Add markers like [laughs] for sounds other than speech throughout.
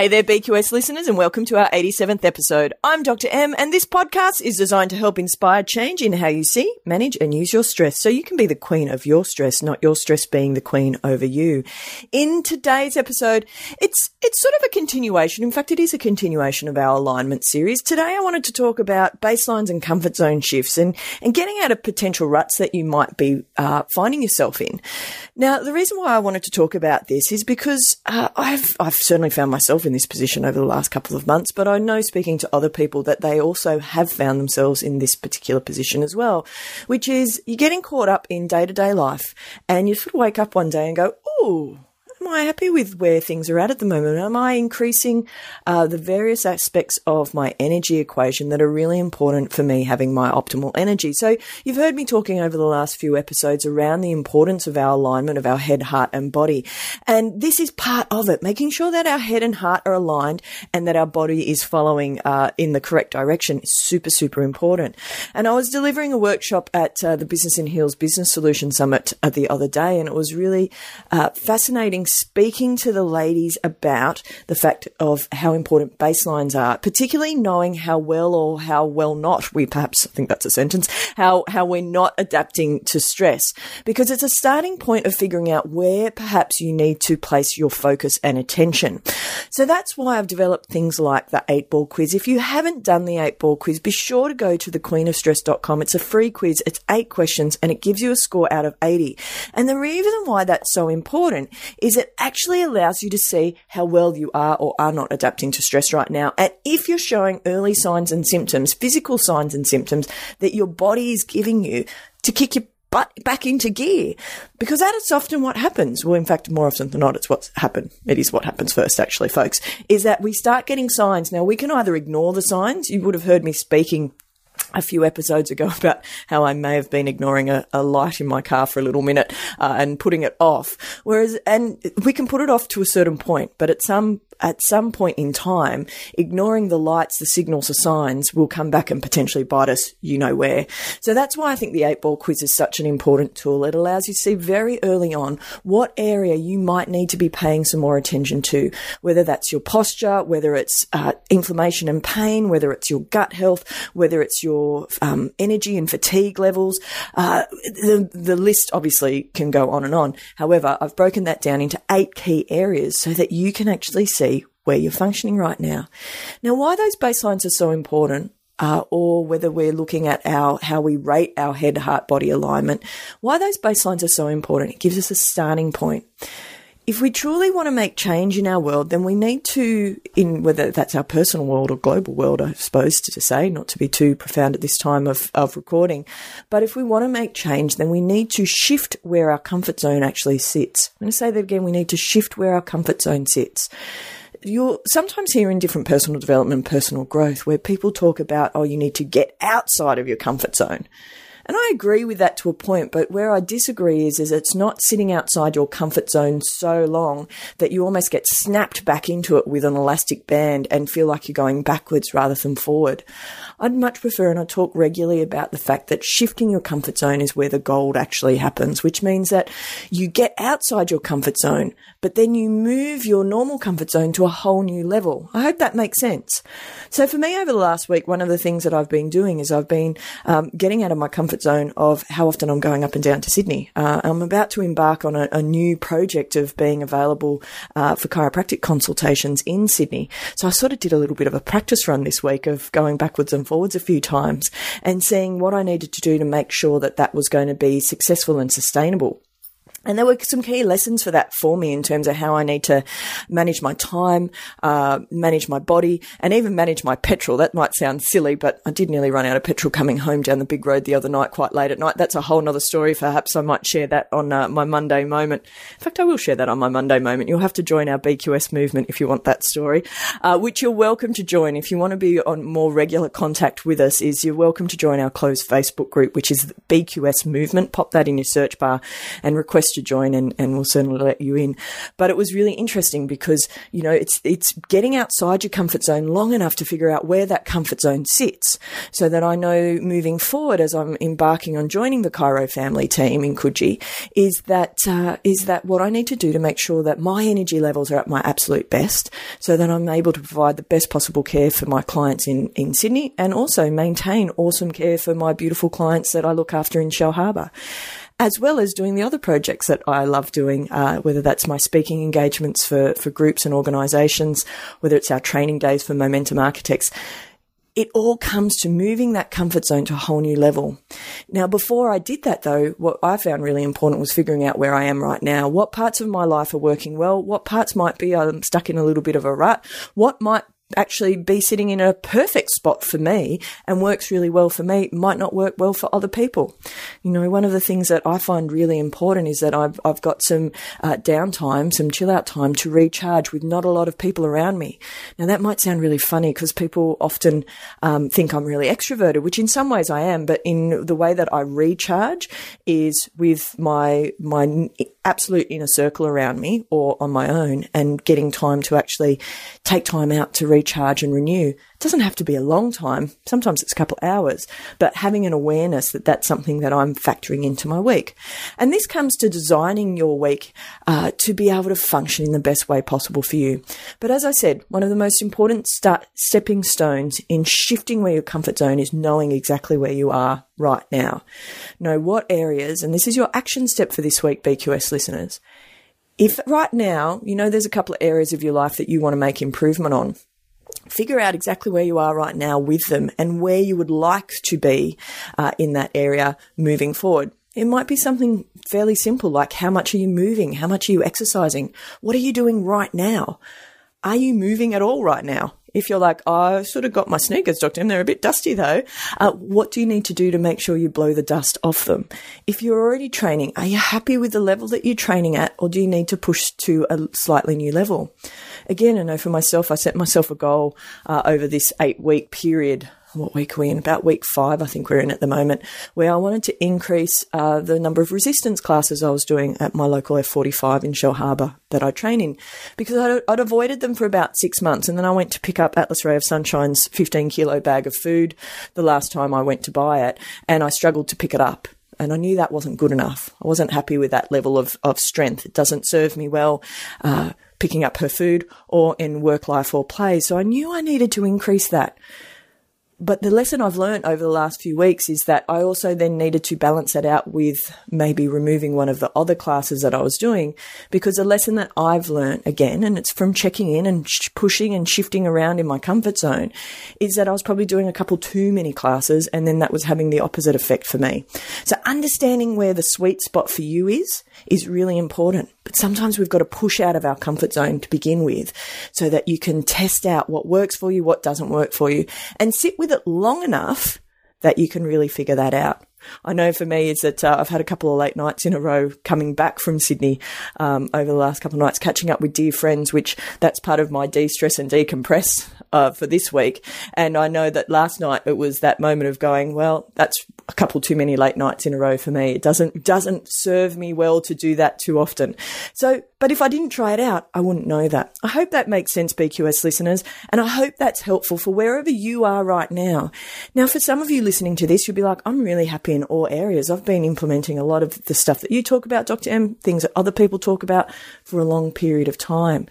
Hey there, BQS listeners, and welcome to our 87th episode. I'm Dr. M, and this podcast is designed to help inspire change in how you see, manage, and use your stress so you can be the queen of your stress, not your stress being the queen over you. In today's episode, it's, it's sort of a continuation. In fact, it is a continuation of our alignment series. Today, I wanted to talk about baselines and comfort zone shifts and, and getting out of potential ruts that you might be uh, finding yourself in. Now, the reason why I wanted to talk about this is because uh, I've, I've certainly found myself in this position over the last couple of months, but I know speaking to other people that they also have found themselves in this particular position as well, which is you're getting caught up in day to day life and you sort of wake up one day and go, oh, I happy with where things are at at the moment? Am I increasing uh, the various aspects of my energy equation that are really important for me having my optimal energy? So you've heard me talking over the last few episodes around the importance of our alignment of our head, heart, and body. And this is part of it, making sure that our head and heart are aligned and that our body is following uh, in the correct direction is super, super important. And I was delivering a workshop at uh, the Business in Heels Business Solution Summit uh, the other day, and it was really uh, fascinating speaking to the ladies about the fact of how important baselines are, particularly knowing how well or how well not we perhaps, I think that's a sentence, how, how we're not adapting to stress. Because it's a starting point of figuring out where perhaps you need to place your focus and attention. So that's why I've developed things like the eight ball quiz. If you haven't done the eight ball quiz, be sure to go to thequeenofstress.com. It's a free quiz. It's eight questions and it gives you a score out of 80. And the reason why that's so important is it actually allows you to see how well you are or are not adapting to stress right now. And if you're showing early signs and symptoms, physical signs and symptoms that your body is giving you to kick your butt back into gear because that is often what happens. Well, in fact, more often than not, it's what's happened. It is what happens first, actually, folks, is that we start getting signs. Now, we can either ignore the signs. You would have heard me speaking a few episodes ago [laughs] about how I may have been ignoring a, a light in my car for a little minute uh, and putting it off. Whereas, and we can put it off to a certain point, but at some at some point in time, ignoring the lights, the signals, the signs will come back and potentially bite us, you know where. So that's why I think the eight ball quiz is such an important tool. It allows you to see very early on what area you might need to be paying some more attention to, whether that's your posture, whether it's uh, inflammation and pain, whether it's your gut health, whether it's your um, energy and fatigue levels. Uh, the, the list obviously can go on and on. However, I've broken that down into eight key areas so that you can actually see where you're functioning right now. Now, why those baselines are so important uh, or whether we're looking at our how we rate our head heart body alignment why those baselines are so important it gives us a starting point. If we truly want to make change in our world then we need to in whether that's our personal world or global world i suppose to say not to be too profound at this time of, of recording but if we want to make change then we need to shift where our comfort zone actually sits. I'm going to say that again we need to shift where our comfort zone sits you'll sometimes hear in different personal development, personal growth, where people talk about, oh, you need to get outside of your comfort zone. And I agree with that to a point, but where I disagree is, is it's not sitting outside your comfort zone so long that you almost get snapped back into it with an elastic band and feel like you're going backwards rather than forward. I'd much prefer, and I talk regularly about the fact that shifting your comfort zone is where the gold actually happens, which means that you get outside your comfort zone, but then you move your normal comfort zone to a whole new level. I hope that makes sense. So for me over the last week, one of the things that I've been doing is I've been um, getting out of my comfort zone of how often I'm going up and down to Sydney. Uh, I'm about to embark on a, a new project of being available uh, for chiropractic consultations in Sydney. So I sort of did a little bit of a practice run this week of going backwards and forwards a few times and seeing what I needed to do to make sure that that was going to be successful and sustainable. And there were some key lessons for that for me in terms of how I need to manage my time, uh, manage my body, and even manage my petrol. That might sound silly, but I did nearly run out of petrol coming home down the big road the other night, quite late at night. That's a whole other story. Perhaps I might share that on uh, my Monday moment. In fact, I will share that on my Monday moment. You'll have to join our BQS movement if you want that story, uh, which you're welcome to join. If you want to be on more regular contact with us, is you're welcome to join our closed Facebook group, which is BQS movement. Pop that in your search bar and request best to join and, and we'll certainly let you in. But it was really interesting because, you know, it's, it's getting outside your comfort zone long enough to figure out where that comfort zone sits so that I know moving forward as I'm embarking on joining the Chiro family team in Coogee is that, uh, is that what I need to do to make sure that my energy levels are at my absolute best so that I'm able to provide the best possible care for my clients in, in Sydney and also maintain awesome care for my beautiful clients that I look after in Shellharbour as well as doing the other projects that I love doing, uh, whether that's my speaking engagements for, for groups and organisations, whether it's our training days for Momentum Architects. It all comes to moving that comfort zone to a whole new level. Now, before I did that though, what I found really important was figuring out where I am right now. What parts of my life are working well? What parts might be I'm stuck in a little bit of a rut? What might actually be sitting in a perfect spot for me and works really well for me might not work well for other people. You know, one of the things that I find really important is that I've, I've got some uh, downtime, some chill out time to recharge with not a lot of people around me. Now that might sound really funny because people often um, think I'm really extroverted, which in some ways I am, but in the way that I recharge is with my, my absolute inner circle around me or on my own and getting time to actually take time out to recharge and renew. It doesn't have to be a long time. Sometimes it's a couple hours, but having an awareness that that's something that I'm factoring into my week. And this comes to designing your week uh, to be able to function in the best way possible for you. But as I said, one of the most important start, stepping stones in shifting where your comfort zone is knowing exactly where you are right now. Know what areas, and this is your action step for this week, BQS listeners. If right now, you know, there's a couple of areas of your life that you want to make improvement on, figure out exactly where you are right now with them and where you would like to be uh, in that area moving forward. It might be something fairly simple like how much are you moving? How much are you exercising? What are you doing right now? Are you moving at all right now? If you're like, oh, I've sort of got my sneakers, Dr. M, they're a bit dusty though. Uh, what do you need to do to make sure you blow the dust off them? If you're already training, are you happy with the level that you're training at or do you need to push to a slightly new level? Again, I know for myself, I set myself a goal uh, over this eight week period what week are we in? About week five, I think we're in at the moment, where I wanted to increase uh, the number of resistance classes I was doing at my local F45 in Shell Harbour that I train in, because I'd, I'd, avoided them for about six months, and then I went to pick up Atlas Ray of Sunshine's 15 kilo bag of food the last time I went to buy it, and I struggled to pick it up. And I knew that wasn't good enough. I wasn't happy with that level of, of strength. It doesn't serve me well. Uh, picking up her food or in work life or play. So I knew I needed to increase that but the lesson I've learned over the last few weeks is that I also then needed to balance that out with maybe removing one of the other classes that I was doing because a lesson that I've learned again, and it's from checking in and sh- pushing and shifting around in my comfort zone, is that I was probably doing a couple too many classes and then that was having the opposite effect for me. So understanding where the sweet spot for you is, is really important. But sometimes we've got to push out of our comfort zone to begin with so that you can test out what works for you, what doesn't work for you, and sit with it long enough that you can really figure that out. I know for me is that uh, I've had a couple of late nights in a row coming back from Sydney um, over the last couple of nights, catching up with dear friends, which that's part of my de-stress and decompress uh, for this week. And I know that last night it was that moment of going, well, that's a couple too many late nights in a row for me. It doesn't doesn't serve me well to do that too often. So, but if I didn't try it out, I wouldn't know that. I hope that makes sense, BQS listeners, and I hope that's helpful for wherever you are right now. Now, for some of you listening to this, you'll be like, I'm really happy in all areas. I've been implementing a lot of the stuff that you talk about, Dr. M, things that other people talk about for a long period of time.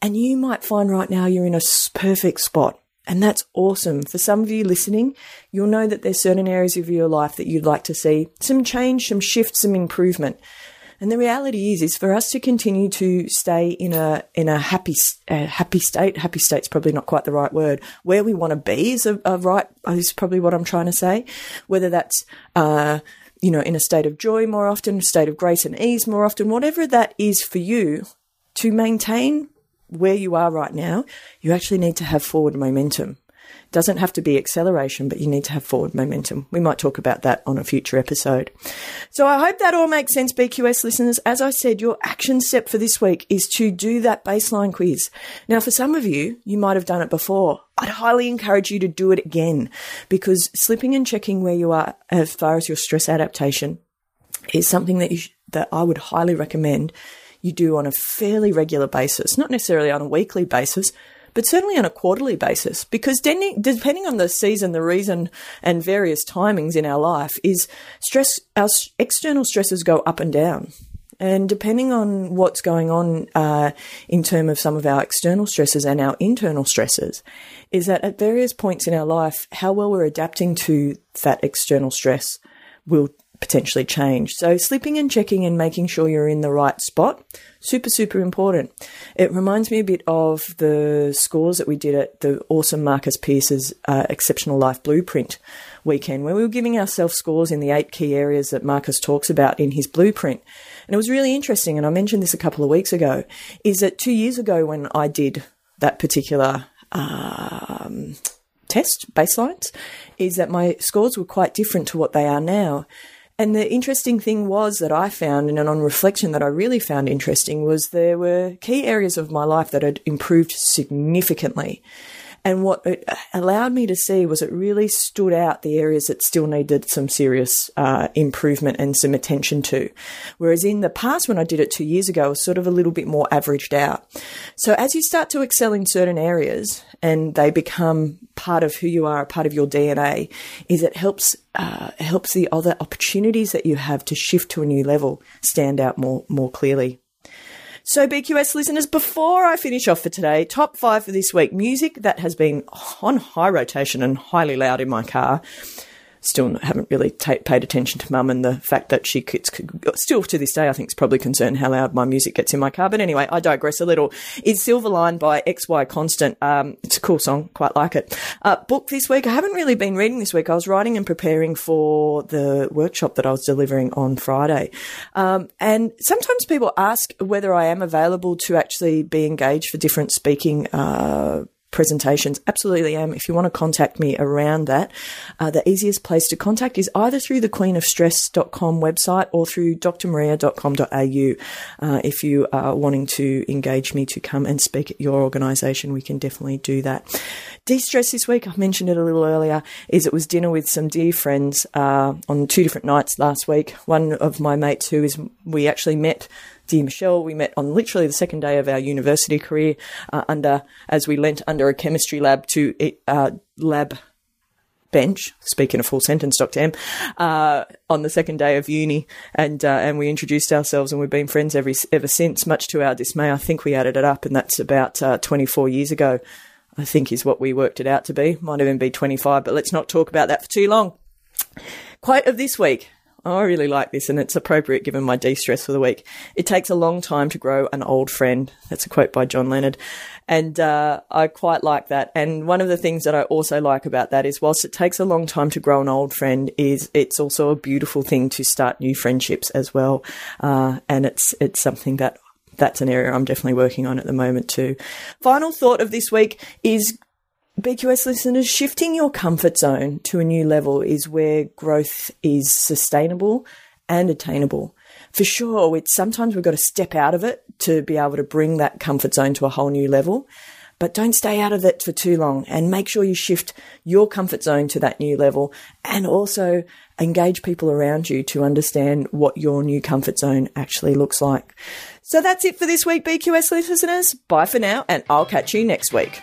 And you might find right now you're in a perfect spot. And that's awesome. For some of you listening, you'll know that there's certain areas of your life that you'd like to see some change, some shift, some improvement. And the reality is, is for us to continue to stay in a in a happy a happy state. Happy state's probably not quite the right word. Where we want to be is a, a right is probably what I'm trying to say. Whether that's uh, you know in a state of joy more often, a state of grace and ease more often, whatever that is for you, to maintain where you are right now, you actually need to have forward momentum. Doesn't have to be acceleration, but you need to have forward momentum. We might talk about that on a future episode. So I hope that all makes sense, BQS listeners. As I said, your action step for this week is to do that baseline quiz. Now, for some of you, you might have done it before. I'd highly encourage you to do it again because slipping and checking where you are as far as your stress adaptation is something that you sh- that I would highly recommend you do on a fairly regular basis, not necessarily on a weekly basis, but certainly on a quarterly basis. Because depending on the season, the reason, and various timings in our life, is stress. Our external stresses go up and down. And depending on what's going on uh, in terms of some of our external stresses and our internal stresses, is that at various points in our life, how well we're adapting to that external stress will potentially change. So slipping and checking and making sure you're in the right spot, super, super important. It reminds me a bit of the scores that we did at the awesome Marcus Pierce's uh, Exceptional Life Blueprint weekend, where we were giving ourselves scores in the eight key areas that Marcus talks about in his blueprint. And it was really interesting, and I mentioned this a couple of weeks ago, is that two years ago when I did that particular um, test, baselines, is that my scores were quite different to what they are now. And the interesting thing was that I found, and on reflection that I really found interesting, was there were key areas of my life that had improved significantly. And what it allowed me to see was it really stood out the areas that still needed some serious uh, improvement and some attention to. Whereas in the past, when I did it two years ago, it was sort of a little bit more averaged out. So as you start to excel in certain areas and they become part of who you are, part of your DNA, is it helps uh, helps the other opportunities that you have to shift to a new level stand out more more clearly. So, BQS listeners, before I finish off for today, top five for this week music that has been on high rotation and highly loud in my car still haven't really paid attention to mum and the fact that she gets, still to this day, I think is probably concerned how loud my music gets in my car. But anyway, I digress a little. It's Silver Line by XY Constant. Um, it's a cool song. Quite like it. Uh, book this week. I haven't really been reading this week. I was writing and preparing for the workshop that I was delivering on Friday. Um, and sometimes people ask whether I am available to actually be engaged for different speaking, uh, presentations, absolutely am. If you want to contact me around that, uh, the easiest place to contact is either through the queenofstress.com website or through drmaria.com.au. Uh, if you are wanting to engage me to come and speak at your organisation, we can definitely do that. De-stress this week, I mentioned it a little earlier, is it was dinner with some dear friends uh, on two different nights last week. One of my mates who is, we actually met dear Michelle, we met on literally the second day of our university career uh, under as we lent under a chemistry lab to uh, lab bench. Speaking a full sentence, Dr. M, uh, on the second day of uni, and uh, and we introduced ourselves, and we've been friends every ever since. Much to our dismay, I think we added it up, and that's about uh, 24 years ago. I think is what we worked it out to be. Might even be 25, but let's not talk about that for too long. Quote of this week. Oh, I really like this, and it's appropriate given my de stress for the week. It takes a long time to grow an old friend. That's a quote by John Leonard. And uh, I quite like that. And one of the things that I also like about that is, whilst it takes a long time to grow an old friend, is it's also a beautiful thing to start new friendships as well. Uh, and it's it's something that that's an area I'm definitely working on at the moment too. Final thought of this week is BQS listeners, shifting your comfort zone to a new level is where growth is sustainable and attainable. For sure, it's sometimes we've got to step out of it to be able to bring that comfort zone to a whole new level. But don't stay out of it for too long and make sure you shift your comfort zone to that new level and also engage people around you to understand what your new comfort zone actually looks like. So that's it for this week, BQS listeners. Bye for now, and I'll catch you next week.